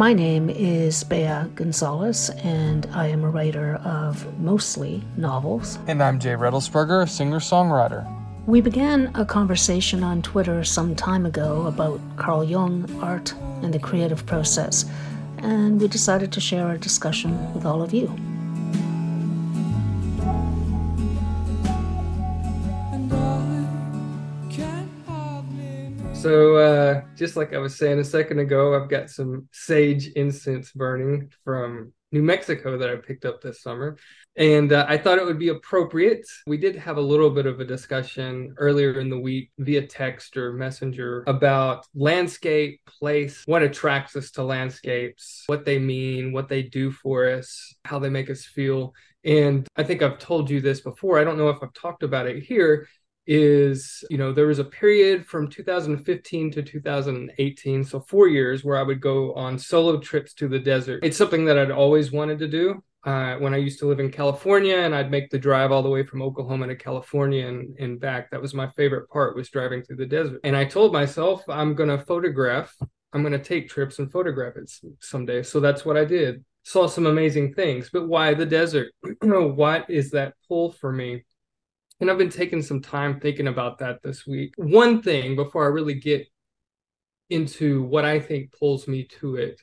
My name is Bea Gonzalez, and I am a writer of mostly novels. And I'm Jay Redelsberger, a singer songwriter. We began a conversation on Twitter some time ago about Carl Jung, art, and the creative process, and we decided to share our discussion with all of you. So, uh, just like I was saying a second ago, I've got some sage incense burning from New Mexico that I picked up this summer. And uh, I thought it would be appropriate. We did have a little bit of a discussion earlier in the week via text or messenger about landscape, place, what attracts us to landscapes, what they mean, what they do for us, how they make us feel. And I think I've told you this before. I don't know if I've talked about it here, is you know there was a period from 2015 to 2018 so four years where i would go on solo trips to the desert. It's something that i'd always wanted to do uh, when i used to live in california and i'd make the drive all the way from oklahoma to california and, and back. That was my favorite part was driving through the desert. And i told myself i'm going to photograph i'm going to take trips and photograph it someday. So that's what i did. Saw some amazing things. But why the desert? What is that pull for me and I've been taking some time thinking about that this week. One thing before I really get into what I think pulls me to it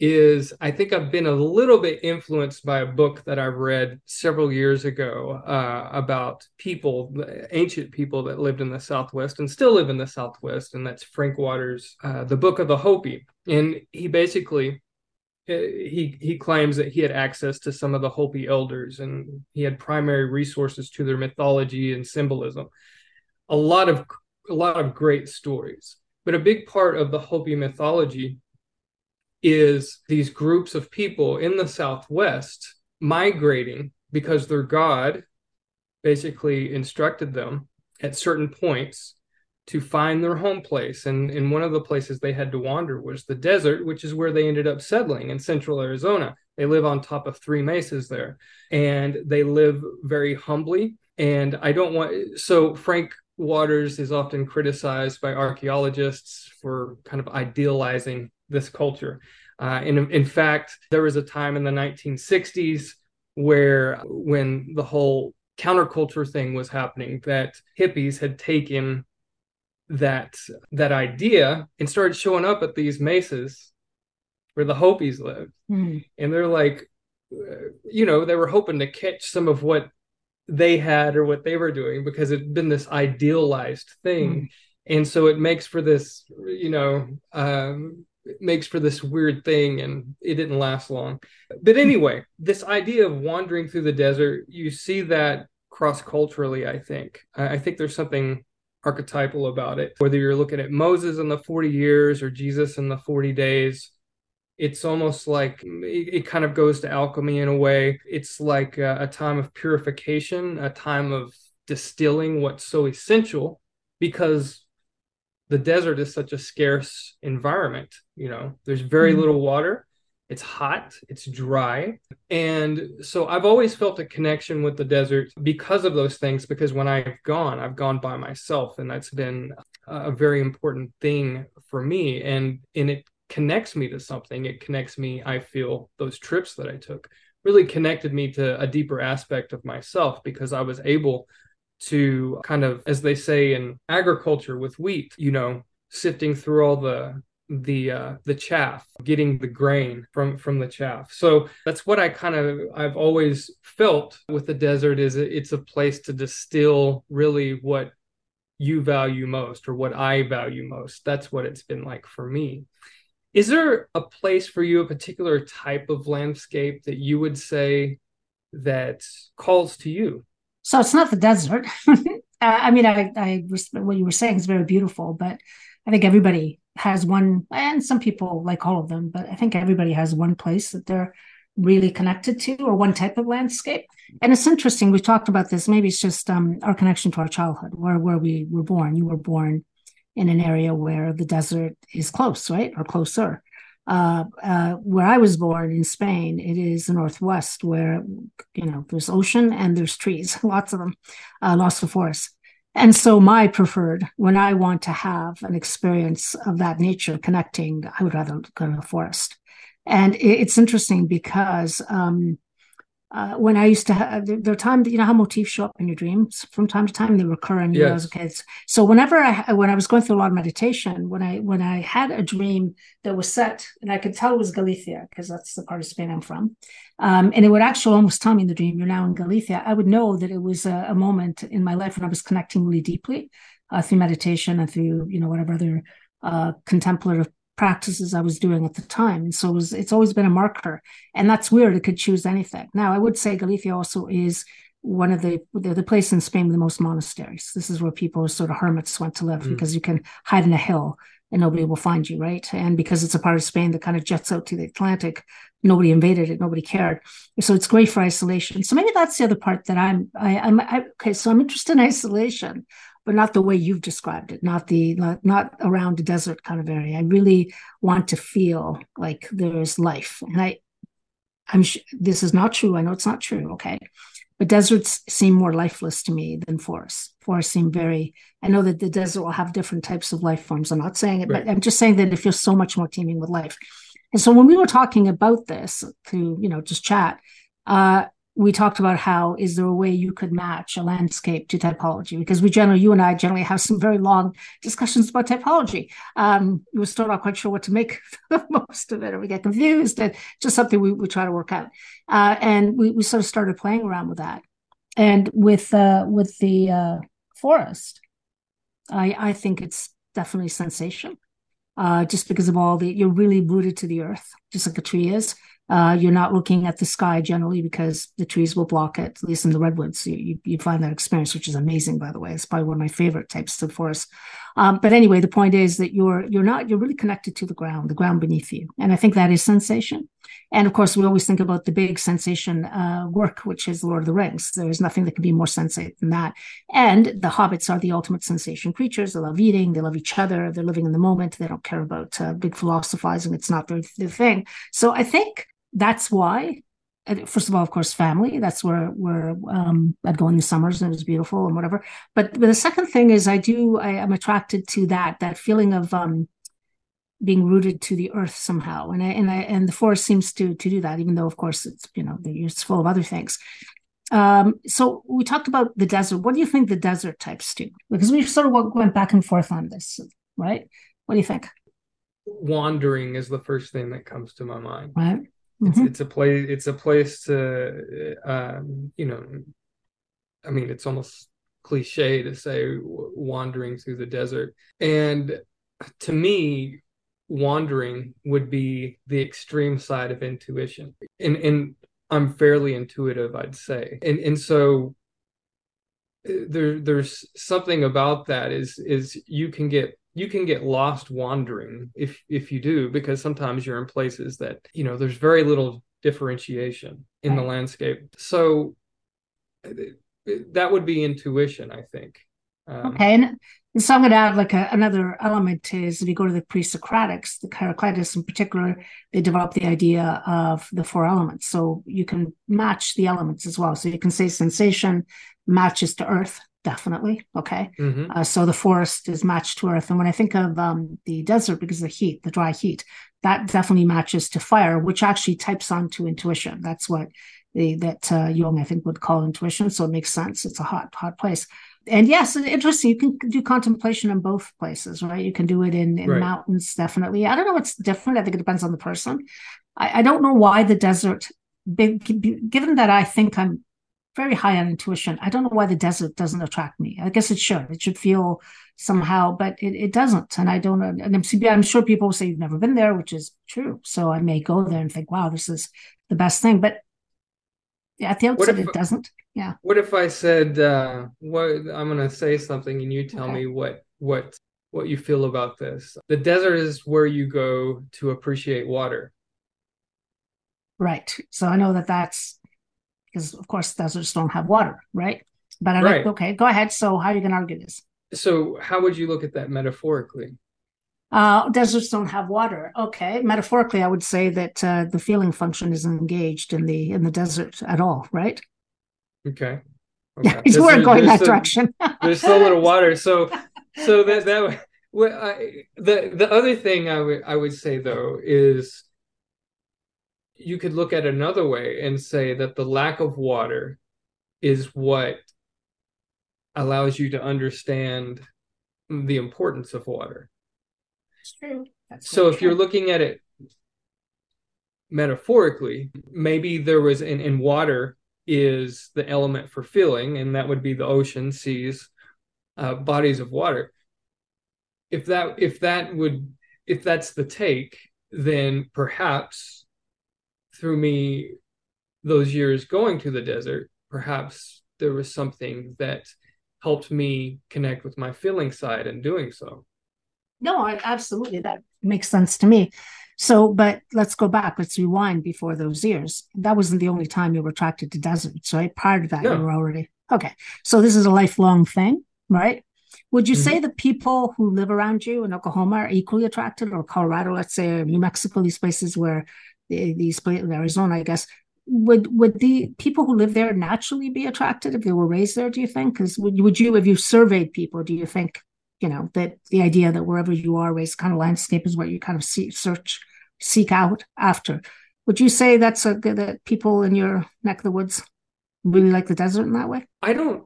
is I think I've been a little bit influenced by a book that I've read several years ago uh, about people, ancient people that lived in the Southwest and still live in the Southwest, and that's Frank Waters' uh, The Book of the Hopi. And he basically he he claims that he had access to some of the Hopi elders and he had primary resources to their mythology and symbolism. A lot of a lot of great stories, but a big part of the Hopi mythology is these groups of people in the Southwest migrating because their god basically instructed them at certain points to find their home place. And, and one of the places they had to wander was the desert, which is where they ended up settling in central Arizona. They live on top of three mesas there and they live very humbly. And I don't want, so Frank Waters is often criticized by archaeologists for kind of idealizing this culture. Uh, and in fact, there was a time in the 1960s where when the whole counterculture thing was happening that hippies had taken that that idea and started showing up at these mesas where the Hopis lived. Mm. And they're like, uh, you know, they were hoping to catch some of what they had or what they were doing because it'd been this idealized thing. Mm. And so it makes for this, you know, um, it makes for this weird thing and it didn't last long. But anyway, this idea of wandering through the desert, you see that cross culturally, I think. I think there's something archetypal about it. Whether you're looking at Moses in the 40 years or Jesus in the 40 days, it's almost like it, it kind of goes to alchemy in a way. It's like a, a time of purification, a time of distilling what's so essential because the desert is such a scarce environment. You know, there's very mm-hmm. little water it's hot, it's dry. And so I've always felt a connection with the desert because of those things. Because when I've gone, I've gone by myself, and that's been a very important thing for me. And, and it connects me to something. It connects me, I feel, those trips that I took really connected me to a deeper aspect of myself because I was able to kind of, as they say in agriculture with wheat, you know, sifting through all the the uh the chaff getting the grain from from the chaff. So that's what i kind of i've always felt with the desert is it's a place to distill really what you value most or what i value most. That's what it's been like for me. Is there a place for you a particular type of landscape that you would say that calls to you? So it's not the desert. I mean i i what you were saying is very beautiful but i think everybody has one, and some people like all of them, but I think everybody has one place that they're really connected to or one type of landscape. And it's interesting. We talked about this. Maybe it's just um, our connection to our childhood, where where we were born. You were born in an area where the desert is close, right, or closer. Uh, uh, where I was born in Spain, it is the northwest, where you know there's ocean and there's trees, lots of them, uh, lots of forests. And so, my preferred, when I want to have an experience of that nature connecting, I would rather go to the forest. And it's interesting because um, uh, when I used to have the, time that you know how motifs show up in your dreams from time to time, they recur in you yes. as kids. So whenever I when I was going through a lot of meditation, when I when I had a dream that was set, and I could tell it was Galicia because that's the part of Spain I'm from, um, and it would actually almost tell me in the dream, "You're now in Galicia." I would know that it was a, a moment in my life when I was connecting really deeply uh, through meditation and through you know whatever other uh, contemplative practices I was doing at the time. And so it was, it's always been a marker. And that's weird. It could choose anything. Now, I would say Galicia also is one of the, the, the place in Spain with the most monasteries. This is where people, sort of hermits, went to live mm. because you can hide in a hill and nobody will find you, right? And because it's a part of Spain that kind of jets out to the Atlantic, nobody invaded it, nobody cared. So it's great for isolation. So maybe that's the other part that I'm. I, I'm I, okay. So I'm interested in isolation, but not the way you've described it, not the not, not around a desert kind of area. I really want to feel like there's life, and I, I'm sh- this is not true. I know it's not true. Okay, but deserts seem more lifeless to me than forests. Forests seem very. I know that the desert will have different types of life forms. I'm not saying it, right. but I'm just saying that it feels so much more teeming with life. And so when we were talking about this to you know just chat, uh, we talked about how is there a way you could match a landscape to typology? Because we generally you and i generally have some very long discussions about typology. Um, we're still not quite sure what to make the most of it or we get confused and just something we, we try to work out. Uh, and we, we sort of started playing around with that. And with uh, with the uh, forest i i think it's definitely sensation uh, just because of all the you're really rooted to the earth just like a tree is uh, you're not looking at the sky generally because the trees will block it, at least in the redwoods. You, you, find that experience, which is amazing, by the way. It's probably one of my favorite types of forest. Um, but anyway, the point is that you're you're not you're really connected to the ground, the ground beneath you, and I think that is sensation. And of course, we always think about the big sensation uh, work, which is Lord of the Rings. There is nothing that can be more sensate than that. And the hobbits are the ultimate sensation creatures. They love eating, they love each other, they're living in the moment. They don't care about uh, big philosophizing. It's not their, their thing. So I think that's why first of all, of course, family. That's where where um, I'd go in the summers and it was beautiful and whatever. But, but the second thing is, I do I am attracted to that that feeling of um, being rooted to the earth somehow, and I, and I, and the forest seems to to do that. Even though, of course, it's you know it's full of other things. Um, so we talked about the desert. What do you think the desert types do? Because we sort of went back and forth on this, right? What do you think? Wandering is the first thing that comes to my mind. Right it's, mm-hmm. it's a place it's a place to um, you know i mean it's almost cliche to say wandering through the desert and to me wandering would be the extreme side of intuition. And and i'm fairly intuitive i'd say. And and so there there's something about that is is you can get you can get lost wandering if if you do because sometimes you're in places that you know there's very little differentiation in the landscape. So that would be intuition i think. Um, okay and so i'm going to add like a, another element is if you go to the pre-socratics the heraclitus in particular they developed the idea of the four elements so you can match the elements as well so you can say sensation matches to earth definitely. Okay. Mm-hmm. Uh, so the forest is matched to earth. And when I think of um, the desert, because of the heat, the dry heat, that definitely matches to fire, which actually types onto intuition. That's what the, that uh, Jung, I think, would call intuition. So it makes sense. It's a hot, hot place. And yes, interesting. You can do contemplation in both places, right? You can do it in, in right. mountains, definitely. I don't know what's different. I think it depends on the person. I, I don't know why the desert, given that I think I'm very high on intuition. I don't know why the desert doesn't attract me. I guess it should. It should feel somehow, but it, it doesn't. And I don't know. And I'm, I'm sure people say you've never been there, which is true. So I may go there and think, wow, this is the best thing. But at the outset, if, it doesn't. Yeah. What if I said, uh, what I'm going to say something and you tell okay. me what, what, what you feel about this? The desert is where you go to appreciate water. Right. So I know that that's because of course deserts don't have water, right? But I right. like, okay, go ahead. So how are you going to argue this? So how would you look at that metaphorically? Uh, deserts don't have water. Okay, metaphorically, I would say that uh, the feeling function isn't engaged in the in the desert at all, right? Okay. okay. Yeah, we're going that direction. there's so little water, so so that that well, I, the the other thing I would I would say though is you could look at another way and say that the lack of water is what allows you to understand the importance of water. It's true. That's so if true. you're looking at it metaphorically, maybe there was in, in water is the element for feeling, and that would be the ocean, seas, uh, bodies of water. If that if that would if that's the take, then perhaps through me those years going to the desert, perhaps there was something that helped me connect with my feeling side in doing so. No, I, absolutely. That makes sense to me. So, but let's go back. Let's rewind before those years. That wasn't the only time you were attracted to deserts, right? Prior to that, no. you were already okay. So this is a lifelong thing, right? Would you mm-hmm. say the people who live around you in Oklahoma are equally attracted, or Colorado, let's say, or New Mexico, these places where these places, Arizona, I guess, would would the people who live there naturally be attracted if they were raised there? Do you think? Because would would you, if you surveyed people, do you think you know that the idea that wherever you are, raised kind of landscape is what you kind of see, search, seek out after? Would you say that's a that people in your neck of the woods really like the desert in that way? I don't.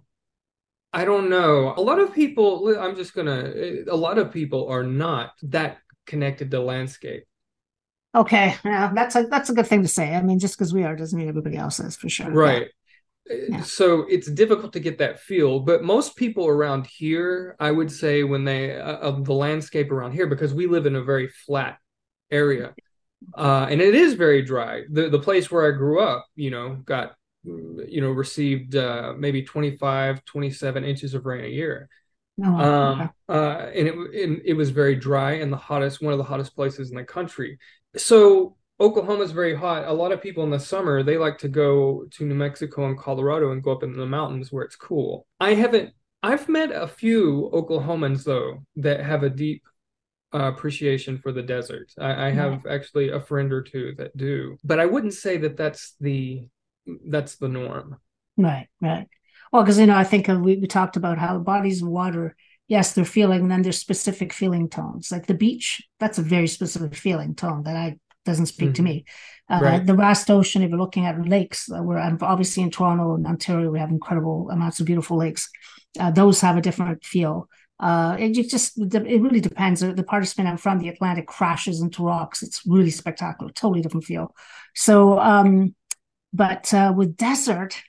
I don't know. A lot of people. I'm just gonna. A lot of people are not that connected to landscape. Okay, yeah, that's a that's a good thing to say. I mean, just because we are doesn't mean everybody else is for sure. Right. Yeah. So it's difficult to get that feel, but most people around here, I would say, when they uh, of the landscape around here, because we live in a very flat area, uh, and it is very dry. The the place where I grew up, you know, got you know received uh, maybe 25, 27 inches of rain a year. Oh, um, uh, and it, it, it was very dry and the hottest, one of the hottest places in the country so Oklahoma is very hot. A lot of people in the summer they like to go to New Mexico and Colorado and go up in the mountains where it's cool. I haven't. I've met a few Oklahomans though that have a deep uh, appreciation for the desert. I, I have actually a friend or two that do, but I wouldn't say that that's the that's the norm. Right, right. Well, because you know, I think we, we talked about how bodies of water yes, they're feeling, and then there's specific feeling tones. Like the beach, that's a very specific feeling tone that I doesn't speak mm-hmm. to me. Uh, right. The vast ocean, if you're looking at lakes, uh, where I'm obviously in Toronto and Ontario, we have incredible amounts of beautiful lakes. Uh, those have a different feel. Uh, it just it really depends. The part of Spain I'm from, the Atlantic crashes into rocks. It's really spectacular, totally different feel. So, um, but uh, with desert,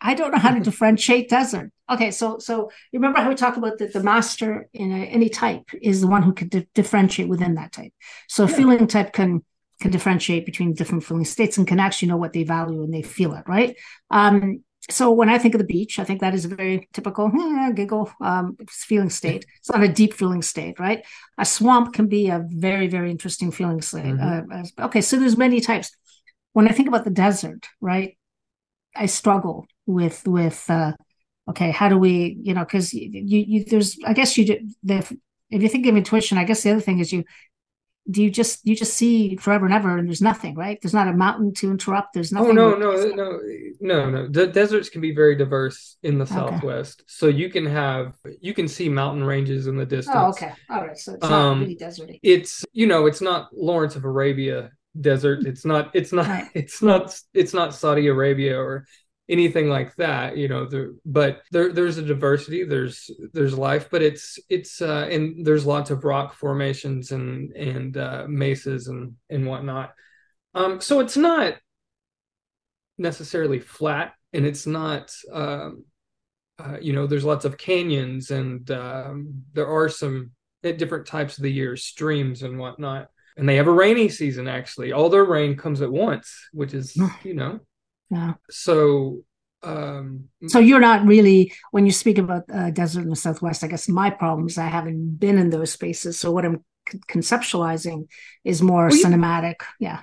I don't know how to differentiate desert. Okay, so so you remember how we talked about that the master in a, any type is the one who can di- differentiate within that type. So yeah. feeling type can can differentiate between different feeling states and can actually know what they value and they feel it, right? Um, so when I think of the beach, I think that is a very typical eh, giggle um, feeling state. It's not a deep feeling state, right? A swamp can be a very very interesting feeling state. Mm-hmm. Uh, okay, so there's many types. When I think about the desert, right? I struggle with with uh, okay, how do we you know because you, you there's I guess you do the if you think of intuition, I guess the other thing is you do you just you just see forever and ever and there's nothing right? There's not a mountain to interrupt. There's nothing oh no no no no no. The deserts can be very diverse in the okay. southwest. So you can have you can see mountain ranges in the distance. oh okay. All right. So it's not um, really deserty. it's you know it's not lawrence of arabia desert. It's not it's not right. it's not it's not saudi arabia or anything like that you know the, but there there's a diversity there's there's life but it's it's uh and there's lots of rock formations and and uh mesas and and whatnot. Um so it's not necessarily flat and it's not um uh, you know there's lots of canyons and um there are some at different types of the year streams and whatnot. And they have a rainy season actually. All their rain comes at once which is you know yeah. So um so you're not really when you speak about uh, desert in the southwest i guess my problem is i haven't been in those spaces. So what i'm c- conceptualizing is more well, cinematic. Yeah.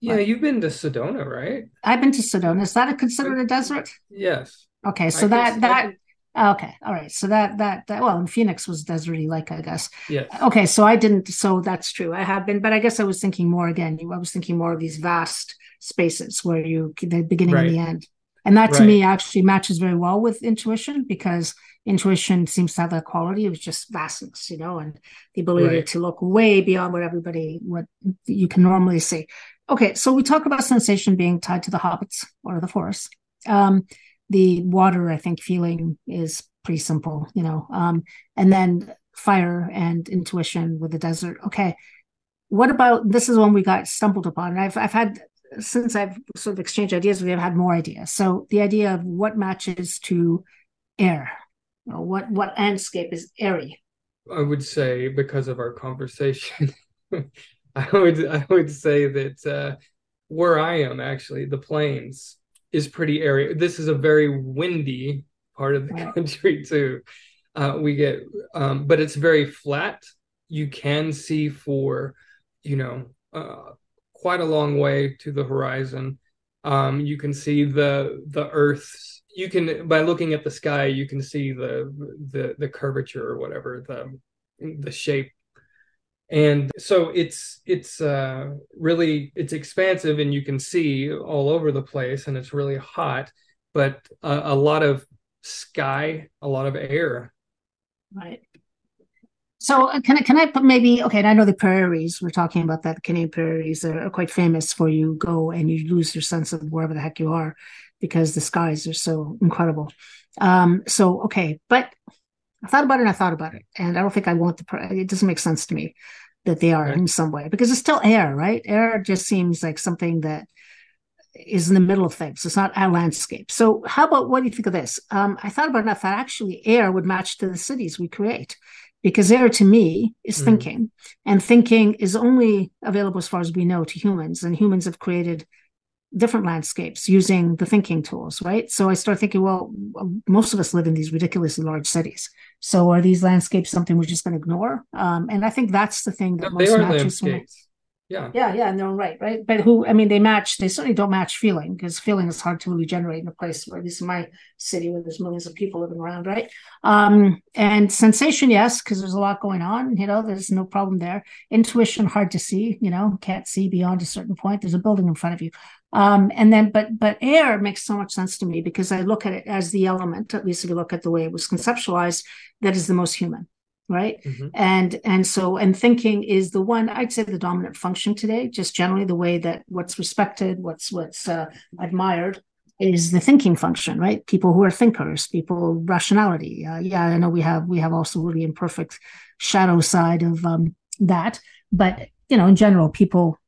Yeah but, you've been to sedona right? I've been to sedona. Is that a, considered a desert? Yes. Okay so I that that okay all right so that that that well in phoenix was deserty like i guess yes okay so i didn't so that's true i have been but i guess i was thinking more again i was thinking more of these vast spaces where you the beginning right. and the end and that to right. me actually matches very well with intuition because intuition seems to have that quality of just vastness, you know, and the ability right. to look way beyond what everybody what you can normally see. okay, so we talk about sensation being tied to the hobbits or the forest. Um, the water, I think, feeling is pretty simple, you know. Um, and then fire and intuition with the desert. Okay, what about this? Is one we got stumbled upon. I've I've had since I've sort of exchanged ideas you, I've had more ideas. So the idea of what matches to air, what what landscape is airy. I would say because of our conversation, I would I would say that uh, where I am actually the plains is pretty airy. This is a very windy part of the country too. Uh, we get, um, but it's very flat. You can see for, you know, uh, quite a long way to the horizon. Um, you can see the the Earth's. You can by looking at the sky, you can see the the the curvature or whatever the the shape and so it's it's uh, really it's expansive and you can see all over the place and it's really hot but a, a lot of sky a lot of air right so uh, can I can I put maybe okay? And I know the prairies. We're talking about that. The Canadian prairies are, are, quite famous for you go and you lose your sense of wherever the heck you are because the skies are so incredible. Um, so okay, but I thought about it and I thought about it, and I don't think I want the. It doesn't make sense to me that they are right. in some way because it's still air, right? Air just seems like something that is in the middle of things. It's not a landscape. So, how about what do you think of this? Um, I thought about enough that actually air would match to the cities we create because air to me is mm. thinking, and thinking is only available as far as we know to humans, and humans have created different landscapes using the thinking tools, right? So I start thinking, well, most of us live in these ridiculously large cities. So are these landscapes something we're just going to ignore? Um, and I think that's the thing that no, most matches. landscapes. Yeah. Yeah, yeah, and no, right, right. But who I mean they match, they certainly don't match feeling because feeling is hard to really generate in a place where least in my city where there's millions of people living around, right? Um, and sensation, yes, because there's a lot going on, you know, there's no problem there. Intuition, hard to see, you know, can't see beyond a certain point. There's a building in front of you. Um, and then but but air makes so much sense to me because I look at it as the element, at least if you look at the way it was conceptualized, that is the most human right? Mm-hmm. and and so and thinking is the one i'd say the dominant function today just generally the way that what's respected what's what's uh, admired is the thinking function right? People who are thinkers people rationality. Uh, yeah i know we have we have also really imperfect shadow side of um, that but you know in general people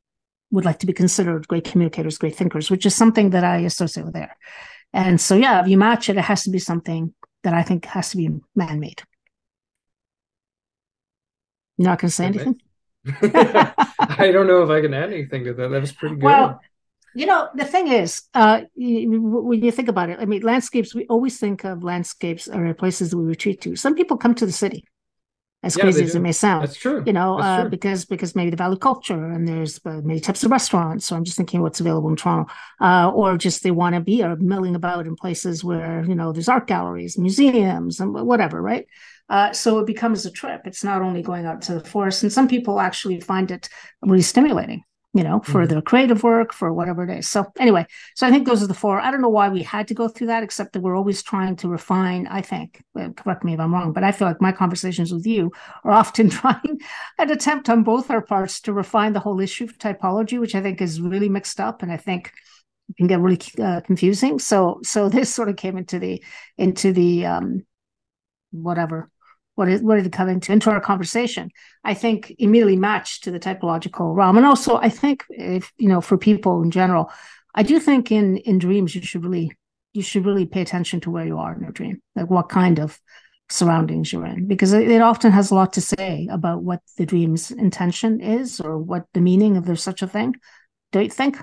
would like to be considered great communicators great thinkers which is something that i associate with air and so yeah if you match it it has to be something that i think has to be man-made you're not going to say anything? I don't know if I can add anything to that. That was pretty good. Well, you know, the thing is, uh, when you think about it, I mean, landscapes, we always think of landscapes or places that we retreat to. Some people come to the city, as yeah, crazy as it may sound. That's true. You know, uh, true. because because maybe the value culture and there's uh, many types of restaurants. So I'm just thinking what's available in Toronto, uh, or just they want to be or milling about in places where you know there's art galleries, museums, and whatever, right? Uh, so it becomes a trip. It's not only going out to the forest, and some people actually find it really stimulating you know, for mm-hmm. their creative work, for whatever it is. So anyway, so I think those are the four. I don't know why we had to go through that, except that we're always trying to refine. I think, correct me if I'm wrong, but I feel like my conversations with you are often trying an attempt on both our parts to refine the whole issue of typology, which I think is really mixed up, and I think can get really uh, confusing. So, so this sort of came into the into the um, whatever what is what did it come into into our conversation i think immediately matched to the typological realm. And also i think if you know for people in general i do think in in dreams you should really you should really pay attention to where you are in your dream like what kind of surroundings you're in because it, it often has a lot to say about what the dream's intention is or what the meaning of there's such a thing don't you think?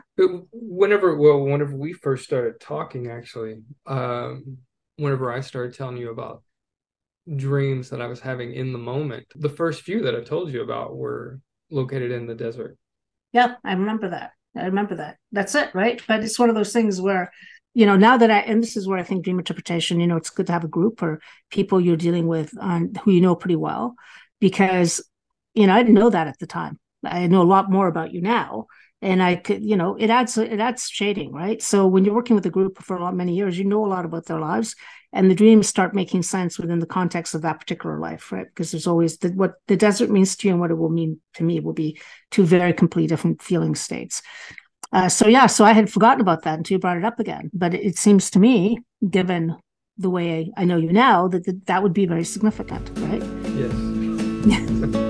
Whenever well whenever we first started talking actually um whenever i started telling you about dreams that I was having in the moment. The first few that I told you about were located in the desert. Yeah, I remember that. I remember that. That's it, right? But it's one of those things where, you know, now that I, and this is where I think dream interpretation, you know, it's good to have a group or people you're dealing with on who you know pretty well, because, you know, I didn't know that at the time. I know a lot more about you now and I could, you know, it adds it adds shading, right? So when you're working with a group for a lot many years, you know a lot about their lives, and the dreams start making sense within the context of that particular life, right? Because there's always the, what the desert means to you and what it will mean to me will be two very complete different feeling states. Uh, so yeah, so I had forgotten about that until you brought it up again. But it, it seems to me, given the way I know you now, that that, that would be very significant, right? Yes.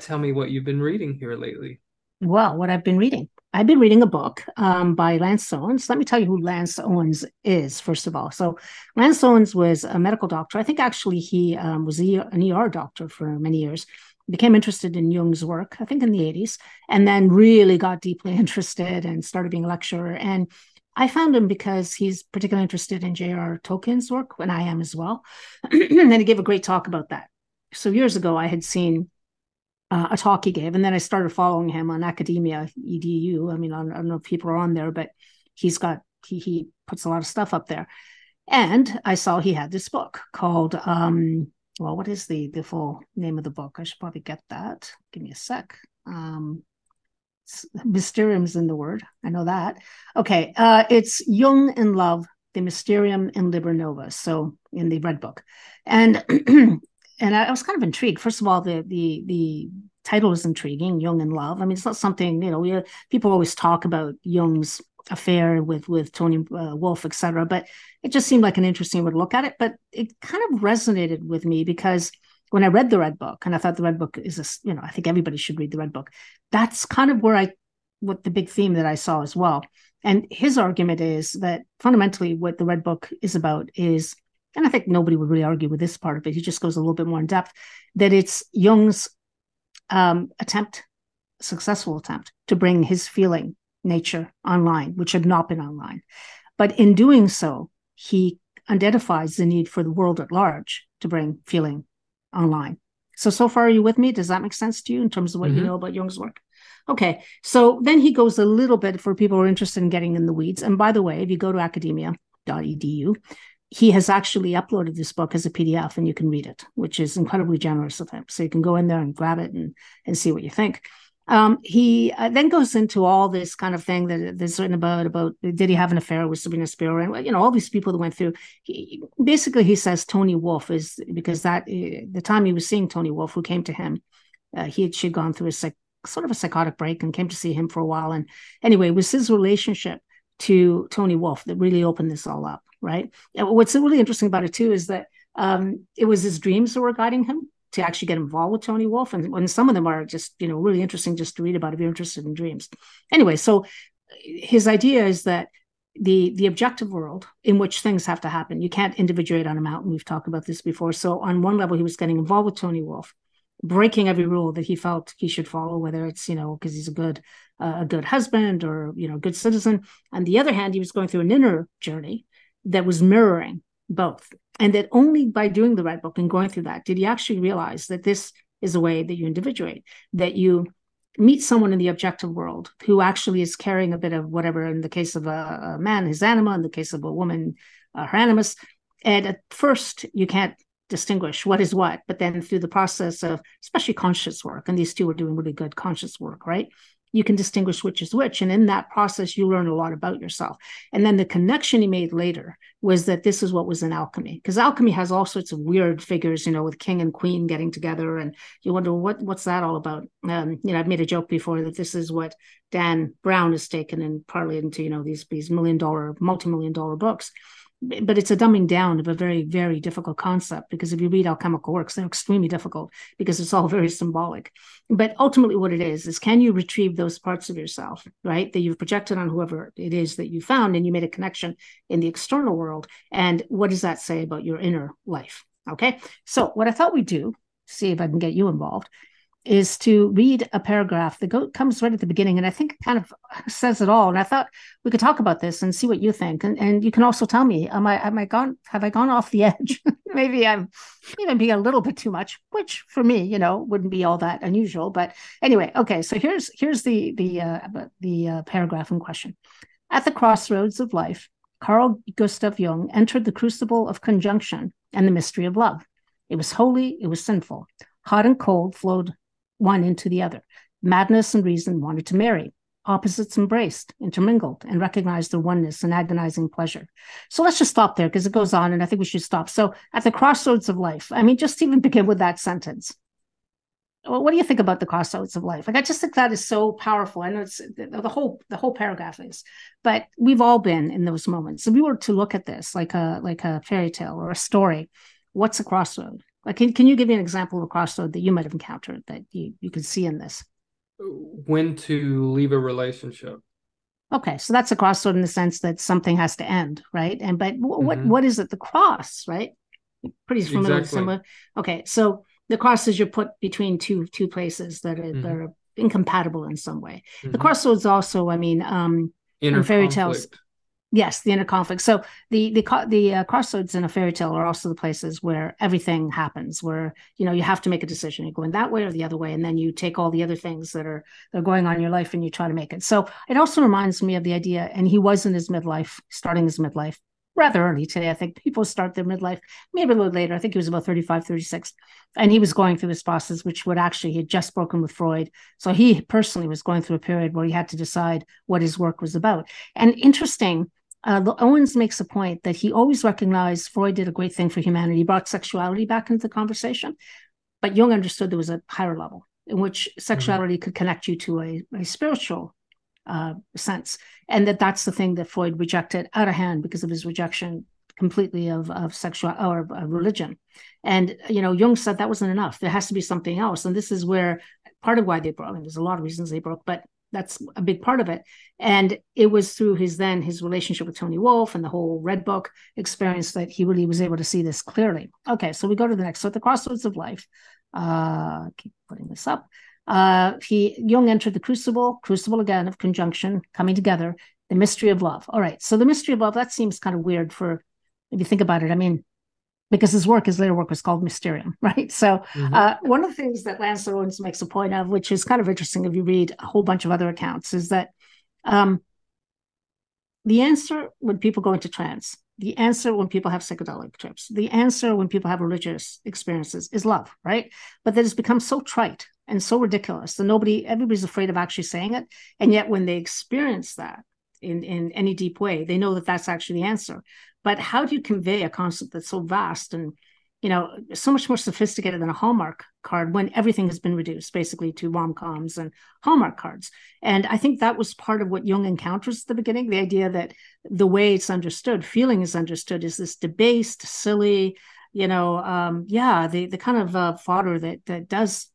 Tell me what you've been reading here lately. Well, what I've been reading. I've been reading a book um, by Lance Owens. Let me tell you who Lance Owens is, first of all. So, Lance Owens was a medical doctor. I think actually he um, was an ER doctor for many years. Became interested in Jung's work, I think in the 80s, and then really got deeply interested and started being a lecturer. And I found him because he's particularly interested in J.R. Tolkien's work, and I am as well. and then he gave a great talk about that. So, years ago, I had seen uh, a talk he gave, and then I started following him on Academia Edu. I mean, I don't know if people are on there, but he's got he he puts a lot of stuff up there. And I saw he had this book called um, well, what is the the full name of the book? I should probably get that. Give me a sec. Um, Mysterium's in the word. I know that. Okay, uh, it's Jung in Love, the Mysterium in Liber Nova. So in the Red Book, and and I, I was kind of intrigued. First of all, the the the title is intriguing, Jung in Love. I mean, it's not something you know. We people always talk about Jung's affair with with Toni uh, Wolff, etc. But it just seemed like an interesting way to look at it. But it kind of resonated with me because when I read the Red Book, and I thought the Red Book is a you know I think everybody should read the Red Book. That's kind of where I what the big theme that I saw as well. And his argument is that fundamentally what the Red Book is about is and I think nobody would really argue with this part of it. He just goes a little bit more in depth that it's Jung's um, attempt, successful attempt, to bring his feeling nature online, which had not been online. But in doing so, he identifies the need for the world at large to bring feeling online. So, so far, are you with me? Does that make sense to you in terms of what mm-hmm. you know about Jung's work? Okay. So then he goes a little bit for people who are interested in getting in the weeds. And by the way, if you go to academia.edu, he has actually uploaded this book as a PDF and you can read it, which is incredibly generous of him. So you can go in there and grab it and, and see what you think. Um, he uh, then goes into all this kind of thing that that is written about about did he have an affair with Sabrina Spiro and you know all these people that went through. He, basically, he says Toni Wolff is because that uh, the time he was seeing Toni Wolff, who came to him, uh, he had she'd gone through a psych, sort of a psychotic break and came to see him for a while. And anyway, it was his relationship to Toni Wolff that really opened this all up right? And what's really interesting about it too is that um, it was his dreams that were guiding him to actually get involved with Toni Wolff, and, and some of them are just you know really interesting just to read about if you're interested in dreams. Anyway, so his idea is that the the objective world in which things have to happen you can't individuate on a mountain we've talked about this before so on one level he was getting involved with toni wolff breaking every rule that he felt he should follow whether it's you know because he's a good uh, a good husband or you know good citizen on the other hand he was going through an inner journey that was mirroring both. And that only by doing the Red Book and going through that did he actually realize that this is a way that you individuate, that you meet someone in the objective world who actually is carrying a bit of whatever, in the case of a, a man, his anima, in the case of a woman, uh, her animus. And at first, you can't distinguish what is what, but then through the process of especially conscious work, and these two are doing really good conscious work, right? you can distinguish which is which. And in that process, you learn a lot about yourself. And then the connection he made later was that this is what was in alchemy, because alchemy has all sorts of weird figures, you know, with king and queen getting together, and you wonder what what's that all about. Um, you know, I've made a joke before that this is what Dan Brown has taken and partly into you know these these million dollar, multi million dollar books but it's a dumbing down of a very very difficult concept because if you read alchemical works they're extremely difficult because it's all very symbolic. But ultimately what it is is can you retrieve those parts of yourself right that you've projected on whoever it is that you found and you made a connection in the external world? And what does that say about your inner life? Okay. So what i thought we'd do see if i can get you involved is to read a paragraph that comes right at the beginning, and I think kind of says it all. And I thought we could talk about this and see what you think, and, and you can also tell me, am I am I gone? Have I gone off the edge? Maybe I'm even being a little bit too much, which for me, you know, wouldn't be all that unusual. But anyway, okay. So here's here's the the uh, the uh, paragraph in question. At the crossroads of life, Carl Gustav Jung entered the crucible of conjunction and the mystery of love. It was holy, it was sinful. Hot and cold flowed one into the other. Madness and reason wanted to marry. Opposites embraced, intermingled, and recognized their oneness and agonizing pleasure. So let's just stop there because it goes on, and I think we should stop. So, at the crossroads of life, I mean, just even begin with that sentence. what do you think about the crossroads of life? Like, I just think that is so powerful. I know it's the whole the whole paragraph is, but we've all been in those moments. If we were to look at this like a like a fairy tale or a story, what's a crossroad? Like, can, can you give me an example of a crossroad that you might have encountered that you, you could see in this? When to leave a relationship. Okay, so that's a crossroad in the sense that something has to end, right? And but mm-hmm. what what is it? The cross, right? Pretty familiar exactly. similar. Okay, so the cross is you're put between two two places that are, mm-hmm. that are incompatible in some way. Mm-hmm. The crossroads also, I mean, um, in fairy tales, Yes, the inner conflict. So the the the uh, crossroads in a fairy tale are also the places where everything happens, where you know you have to make a decision. You're going that way or the other way, and then you take all the other things that are that are going on in your life and you try to make it. So it also reminds me of the idea. And he was in his midlife, starting his midlife rather early today. I think people start their midlife maybe a little later. I think he was about 35, 36. And he was going through this process, which would actually, he had just broken with Freud. So he personally was going through a period where he had to decide what his work was about. And interesting, uh, Owens makes a point that he always recognized Freud did a great thing for humanity. He brought sexuality back into the conversation, but Jung understood there was a higher level in which sexuality mm-hmm. could connect you to a, a spiritual uh, sense, and that that's the thing that Freud rejected out of hand because of his rejection completely of of sexual or of religion. And you know, Jung said that wasn't enough. There has to be something else, and this is where part of why they broke. I mean, there's a lot of reasons they broke, but that's a big part of it. And it was through his then his relationship with Toni Wolff and the whole Red Book experience that he really was able to see this clearly. Okay, so we go to the next. So at the crossroads of life, uh, keep putting this up. Uh, he Jung entered the crucible, crucible again of conjunction, coming together, the mystery of love. All right, so the mystery of love that seems kind of weird for if you think about it. I mean, because his work, his later work was called Mysterium, right? So mm-hmm. uh, one of the things that Lance Owens makes a point of, which is kind of interesting if you read a whole bunch of other accounts, is that um, the answer when people go into trance, the answer when people have psychedelic trips, the answer when people have religious experiences is love, right? But that has become so trite and so ridiculous that nobody, everybody's afraid of actually saying it. And yet when they experience that, in, in any deep way. They know that that's actually the answer. But how do you convey a concept that's so vast and you know so much more sophisticated than a Hallmark card when everything has been reduced basically to rom coms and Hallmark cards? And I think that was part of what Jung encounters at the beginning. The idea that the way it's understood, feeling is understood, is this debased, silly, you know, um, yeah, the the kind of uh, fodder that that does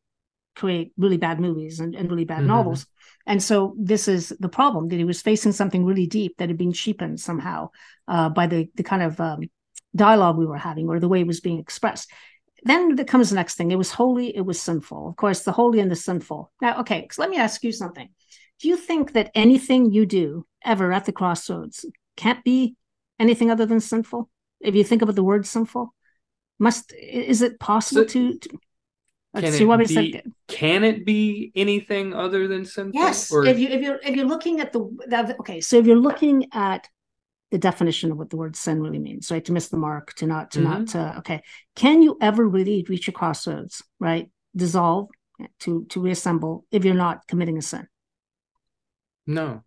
create really bad movies and, and really bad mm-hmm. novels. And so this is the problem that he was facing something really deep that had been cheapened somehow uh, by the the kind of um, dialogue we were having or the way it was being expressed. Then there comes the next thing. It was holy, it was sinful. Of course, the holy and the sinful. Now, okay, so let me ask you something. Do you think that anything you do ever at the crossroads can't be anything other than sinful? If you think about the word sinful, must is it possible so, to, to can it, be, can it be anything other than sinful? Yes. Or... If you if you're if you're looking at the okay, so if you're looking at the definition of what the word sin really means, right? To miss the mark, to not to mm-hmm. not to okay. Can you ever really reach a crossroads, right? Dissolve to to reassemble if you're not committing a sin? No.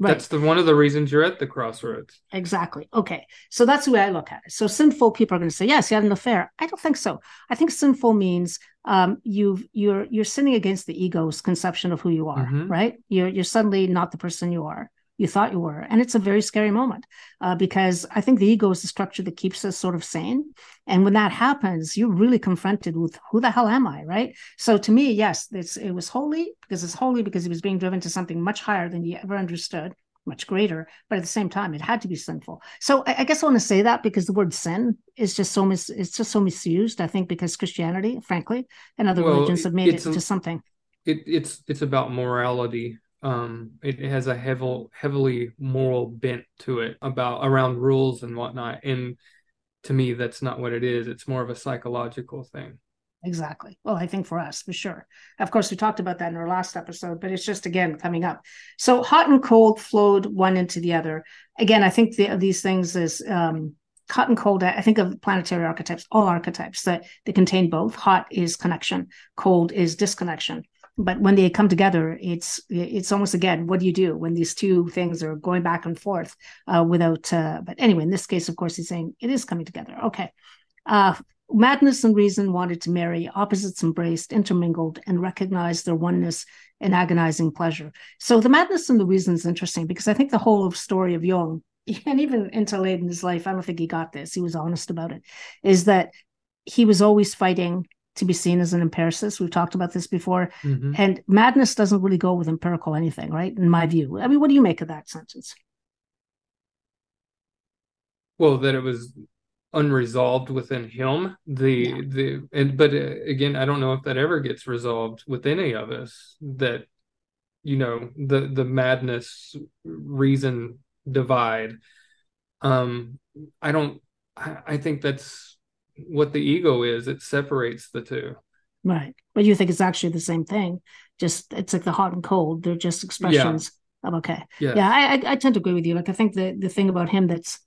Right. That's the one of the reasons you're at the crossroads. Exactly. Okay. So that's the way I look at it. So sinful people are going to say, yes, you had an affair. I don't think so. I think sinful means um, you've you're you're sinning against the ego's conception of who you are, mm-hmm. right? You're you're suddenly not the person you are. You thought you were, and it's a very scary moment uh, because I think the ego is the structure that keeps us sort of sane. And when that happens, you're really confronted with who the hell am I, right? So to me, yes, it's it was holy because it's holy because he was being driven to something much higher than he ever understood much greater, but at the same time, it had to be sinful. So I, I guess I want to say that because the word sin is just so mis it's just so misused. I think because Christianity, frankly, and other well, religions have made it into something. It, it's it's about morality. Um, it has a heavy, heavily moral bent to it about around rules and whatnot. And to me, that's not what it is. It's more of a psychological thing. exactly. Well, I think for us, for sure. Of course, we talked about that in our last episode, but it's just again coming up. So hot and cold flowed one into the other. Again, I think the, these things is um, hot and cold. I think of planetary archetypes, all archetypes that they contain both. Hot is connection, cold is disconnection. But when they come together, it's it's almost again, what do you do when these two things are going back and forth uh, without? Uh, but anyway, in this case, of course, he's saying it is coming together. Okay, uh, madness and reason wanted to marry, opposites embraced, intermingled, and recognized their oneness in agonizing pleasure. So the madness and the reason is interesting because I think the whole story of Jung, and even into late in his life, I don't think he got this. He was honest about it. Is that he was always fighting to be seen as an empiricist. We've talked about this before. Mm-hmm. And madness doesn't really go with empirical anything, right? In my view. I mean, what do you make of that sentence? Well, that it was unresolved within him the yeah. the and but uh, again i don't know if that ever gets resolved with any of us that you know the the madness reason divide um i don't I, I think that's what the ego is it separates the two. Right. But you think it's actually the same thing. Just it's like the hot and cold. They're just expressions yeah. of okay. Yes. yeah I, I tend to agree with you. Like i think the the thing about him that's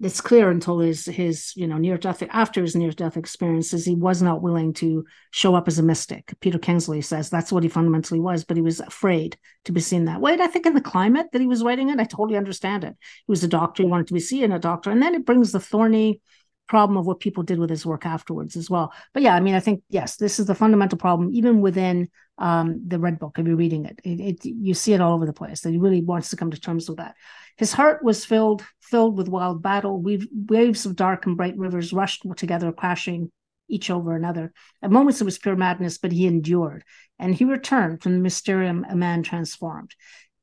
it's clear until his his you know near death after his near death experiences he was not willing to show up as a mystic. Peter kingsley says that's what he fundamentally was but he was afraid to be seen that way. And i think in the climate that he was writing in i totally understand it. He was a doctor he wanted to be seen a doctor. And then it brings the thorny problem of what people did with his work afterwards as well but yeah i mean i think yes this is the fundamental problem even within um, the red book if you're reading it. It, it you see it all over the place that he really wants to come to terms with that his heart was filled filled with wild battle. waves of dark and bright rivers rushed together, crashing each over another. At moments it was pure madness, but he endured, and he returned from the mysterium a man transformed.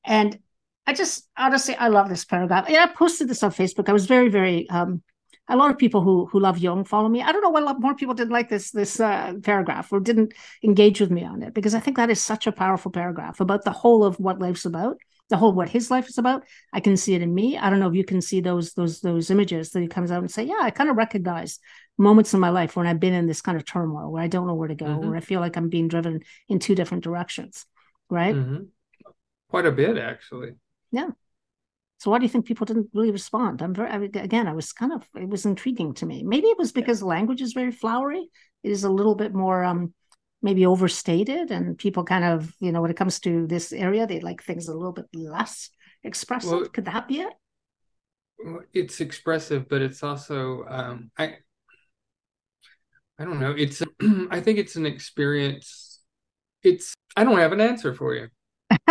And I just honestly, I love this paragraph. Yeah, I posted this on Facebook. I was very, very um, a lot of people who who love Jung follow me. I don't know why a lot more people didn't like this this uh, paragraph or didn't engage with me on it because I think that is such a powerful paragraph about the whole of what life's about the whole what his life is about i can see it in me i don't know if you can see those those those images that he comes out and say yeah i kind of recognize moments in my life when i've been in this kind of turmoil where i don't know where to go mm-hmm. where i feel like i'm being driven in two different directions right mm-hmm. quite a bit actually yeah so why do you think people didn't really respond? I'm very I, again i was kind of it was intriguing to me. Maybe it was because language is very flowery. It is a little bit more um maybe overstated and people kind of you know when it comes to this area they like things a little bit less expressive. Well, could that be it? it's expressive but it's also um i i don't know. It's i think it's an experience. It's i don't have an answer for you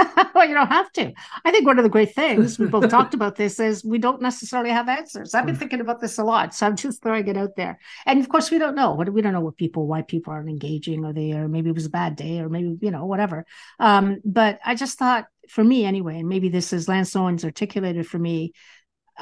well, you don't have to. I think one of the great things we both talked about this is we don't necessarily have answers. I've been mm. thinking about this a lot, so I'm just throwing it out there. And of course, we don't know. What we don't know what people, why people aren't engaging, or they, or maybe it was a bad day, or maybe you know whatever. Um, but I just thought, for me anyway, and maybe this is Lance Owens articulated for me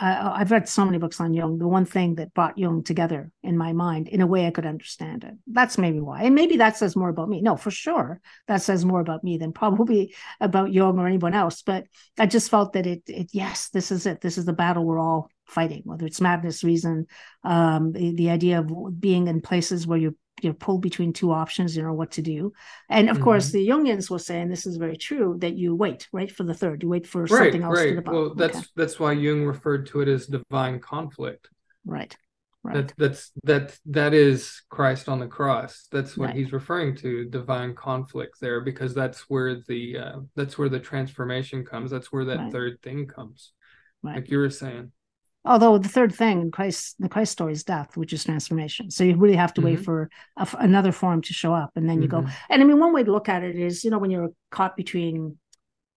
uh, I've read so many books on Jung. The one thing that brought Jung together in my mind, in a way I could understand it. That's maybe why. And maybe that says more about me. No, for sure, that says more about me than probably about Jung or anyone else. But I just felt that it, it yes, this is it. This is the battle we're all fighting, whether it's madness, reason, um, the, the idea of being in places where you're you're pulled between two options you know what to do and of mm-hmm. course the jungians will say and this is very true that you wait right for the third you wait for right, something else right. to develop well that's okay. that's why jung referred to it as divine conflict right right that, that's that that is christ on the cross that's what right. he's referring to divine conflict there because that's where the uh, that's where the transformation comes that's where that right. third thing comes like you were saying although the third thing in Christ, the Christ story is death, which is transformation. So you really have to mm-hmm. wait for a, another form to show up, and then you mm-hmm. go. And I mean, one way to look at it is, you know, when you're caught between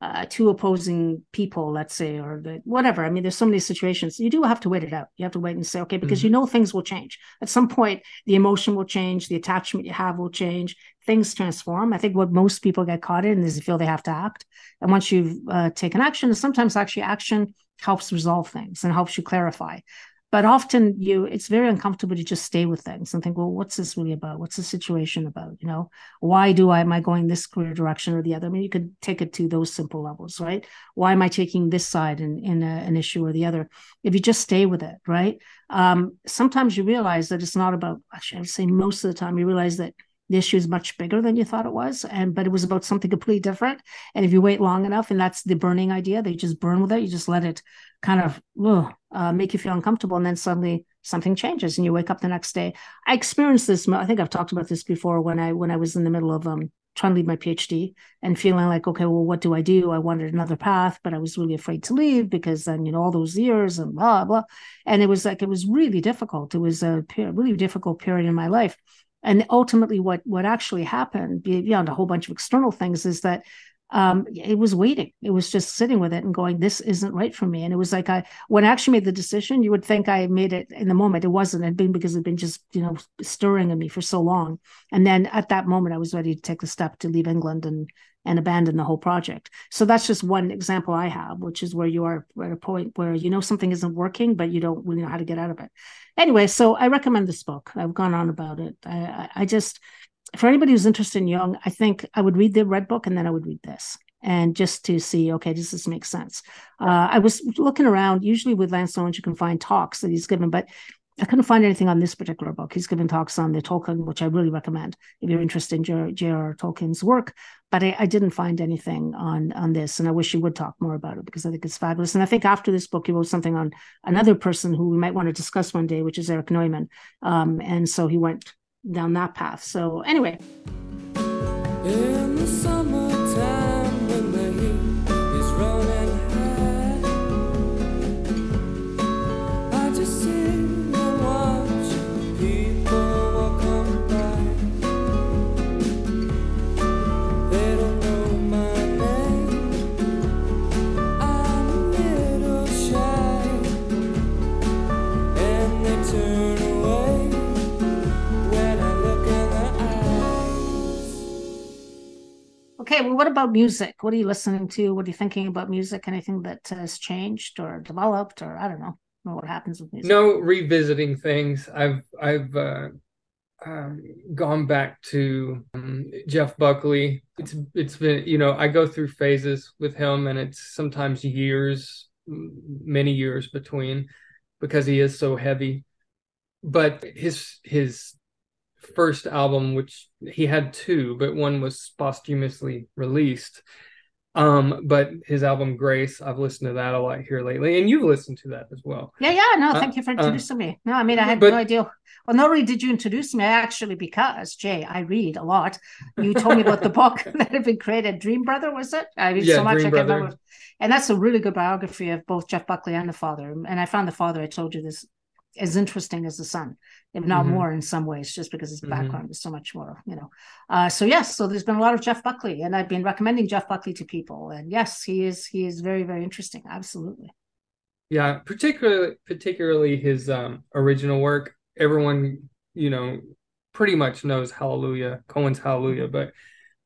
uh, two opposing people, let's say, or the, whatever. I mean, there's so many situations. You do have to wait it out. You have to wait and say, okay, because mm-hmm. you know things will change. At some point, the emotion will change, the attachment you have will change, things transform. I think what most people get caught in is they feel they have to act. And once you've uh, taken action, sometimes actually action helps resolve things and helps you clarify. But often you it's very uncomfortable to just stay with things and think well what's this really about? What's the situation about? You know why do i am i going this career direction or the other? I mean you could take it to those simple levels right? Why am i taking this side in in a, an issue or the other? If you just stay with it right? Um, sometimes you realize that it's not about actually i would say most of the time you realize that the issue is much bigger than you thought it was and but it was about something completely different and if you wait long enough and that's the burning idea they just burn with it you just let it kind of ugh, uh, make you feel uncomfortable and then suddenly something changes and you wake up the next day i experienced this i think i've talked about this before when i when i was in the middle of um trying to leave my PhD and feeling like, okay, well, what do I do? I wanted another path, but I was really afraid to leave because then, you know, all those years and blah, blah. And it was like, it was really difficult. It was a really difficult period in my life. And ultimately, what what actually happened, beyond a whole bunch of external things, is that um, it was waiting. It was just sitting with it and going, this isn't right for me. And it was like I, when I actually made the decision, you would think I made it in the moment. It wasn't. It'd been because it'd been just, you know, stirring in me for so long. And then at that moment, I was ready to take the step to leave England and and abandon the whole project. So that's just one example I have, which is where you are at a point where you know something isn't working, but you don't really know how to get out of it. Anyway, so I recommend this book. I've gone on about it. I, I just for anybody who's interested in Jung, I think I would read the Red Book and then I would read this and just to see, okay, does this make sense? Uh, I was looking around. Usually with Lance Owen, you can find talks that he's given, but I couldn't find anything on this particular book. He's given talks on the Tolkien, which I really recommend if you're interested in J.R.R. Tolkien's work. But I, I, didn't find anything on on this, and I wish he would talk more about it because I think it's fabulous. And I think after this book, he wrote something on another person who we might want to discuss one day, which is Erich Neumann. Um, and so he went down that path. So anyway. Okay, well, what about music? What are you listening to? What are you thinking about music? Anything that has changed or developed, or I don't know, know what happens with music? No, revisiting things. I've I've uh, um, gone back to um, Jeff Buckley. It's it's been you know I go through phases with him, and it's sometimes years, many years between, because he is so heavy. But his his first album, which he had two, but one was posthumously released. Um, but his album Grace, I've listened to that a lot here lately, and you've listened to that as well. Yeah, yeah. No, thank uh, you for introducing uh, me. No, I mean I had but, no idea. Well, not only did you introduce me, actually, because Jay, I read a lot. You told me about the book that had been created, Dream Brother, was it? I read yeah, so much Dream I can't remember. And that's a really good biography of both Jeff Buckley and the father. And I found the father. I told you this as interesting as the son, if not mm-hmm. more in some ways, just because his mm-hmm. background mm-hmm. is so much more, you know. Uh, so yes, so there's been a lot of Jeff Buckley, and I've been recommending Jeff Buckley to people, and yes, he is he is very very interesting, absolutely. Yeah, particularly particularly his um, original work. Everyone, you know, pretty much knows Hallelujah, Cohen's Hallelujah, but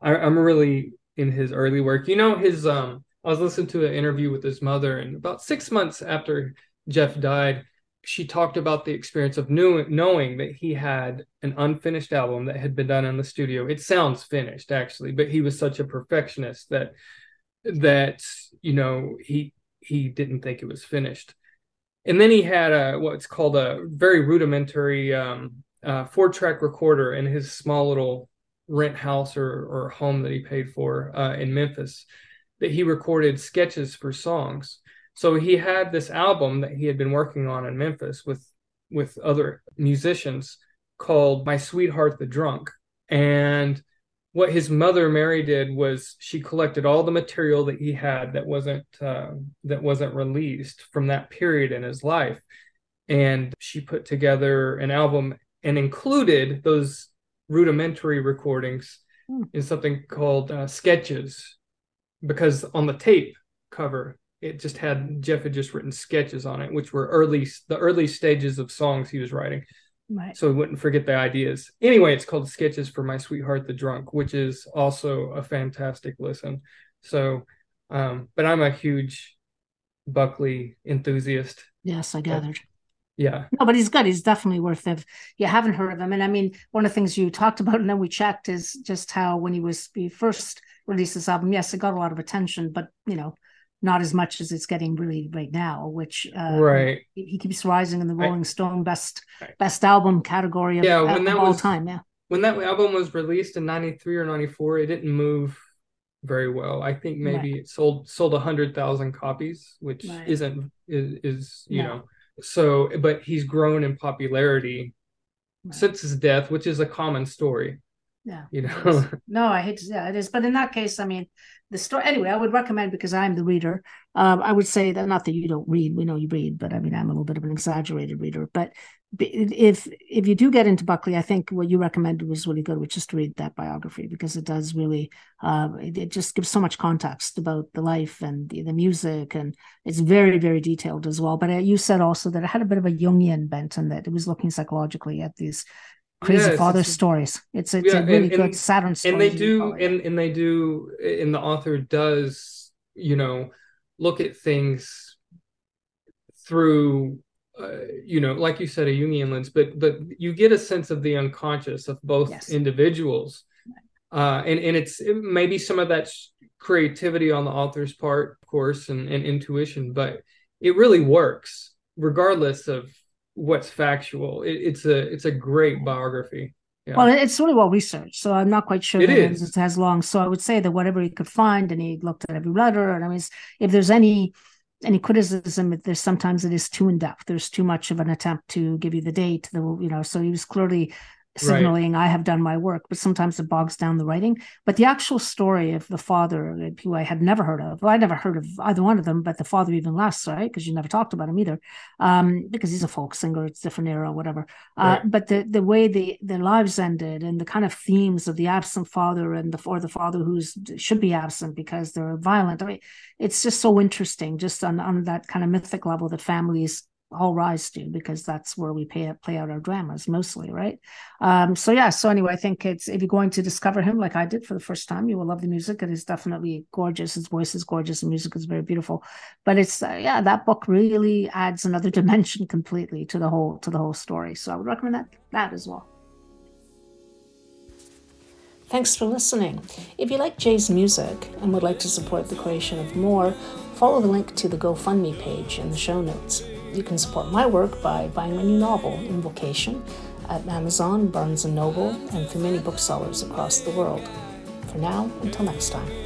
I, I'm really in his early work. You know, his um, I was listening to an interview with his mother, and about six months after Jeff died she talked about the experience of knew, knowing that he had an unfinished album that had been done in the studio. It sounds finished actually, but he was such a perfectionist that that you know he he didn't think it was finished. And then he had a what's called a very rudimentary um, uh, four track recorder in his small little rent house or or home that he paid for uh, in Memphis that he recorded sketches for songs so he had this album that he had been working on in Memphis with with other musicians called My Sweetheart the Drunk. And what his mother Mary did was she collected all the material that he had that wasn't uh, that wasn't released from that period in his life, and she put together an album and included those rudimentary recordings mm. in something called uh, sketches, because on the tape cover it just had Jeff had just written sketches on it, which were early the early stages of songs he was writing. Right. So he wouldn't forget the ideas. Anyway, it's called Sketches for My Sweetheart the Drunk, which is also a fantastic listen. So um, but I'm a huge Buckley enthusiast. Yes, I gathered. yeah. No, but he's good. He's definitely worth it. You haven't heard of him. And I mean, one of the things you talked about and then we checked is just how when he was he first released this album, yes, it got a lot of attention, but you know, not as much as it's getting really right now, which uh, right he, keeps rising in the Rolling right. Stone best right. best album category of, yeah, when that all was, time. Yeah, when that album was released in 93 or 94 it didn't move very well i think maybe right. it sold sold 100000 copies which isn't is, is you no. know so but he's grown in popularity since his death which is a common story yeah you know no i hate to yeah it is but in that case i mean the story anyway i would recommend because i'm the reader um, i would say that not that you don't read we know you read but i mean i'm a little bit of an exaggerated reader but if if you do get into Buckley, I think what you recommended was really good, which is to read that biography because it does really uh, it, it, just gives so much context about the life and the, the, music, and it's very very detailed as well. But uh, you said also that it had a bit of a Jungian bent and that it was looking psychologically at these crazy yes, father stories. It's it's yeah, a really and, good and, Saturn story. And they do and, and they do and the author does, you know, look at things through uh, you know, like you said, a Jungian lens, but but you get a sense of the unconscious of both yes. individuals, uh, and and it's it maybe some of that creativity on the author's part, of course, and, and intuition, but it really works regardless of what's factual. It, it's a it's a great biography. Yeah. Well, it's really well researched, so I'm not quite sure it is. it has long. So I would say that whatever he could find, and he looked at every letter, and I mean, if there's any any criticism there's sometimes it is too in depth there's too much of an attempt to give you the date the you know so he was clearly signaling right. I have done my work, but sometimes it bogs down the writing. But the actual story of the father, who I had never heard of, well, I never heard of either one of them, but the father even less, right? Because you never talked about him either, um, because he's a folk singer, it's different era, whatever. Uh, right. But the the way the their lives ended and the kind of themes of the absent father and the or the father who should be absent because they're violent. I mean, it's just so interesting, just on on that kind of mythic level that families all rise to because that's where we pay, play out our dramas mostly right? Um so yeah so anyway i think it's if you're going to discover him like i did for the first time you will love the music. It is definitely gorgeous. His voice is gorgeous. And music is very beautiful. But it's uh, yeah that book really adds another dimension completely to the whole to the whole story. So i would recommend that that as well. Thanks for listening. If you like Jay's music and would like to support the creation of more, follow the link to the GoFundMe page in the show notes. You can support my work by buying my new novel, Invocation, at Amazon, Barnes & Noble, and through many booksellers across the world. For now, until next time.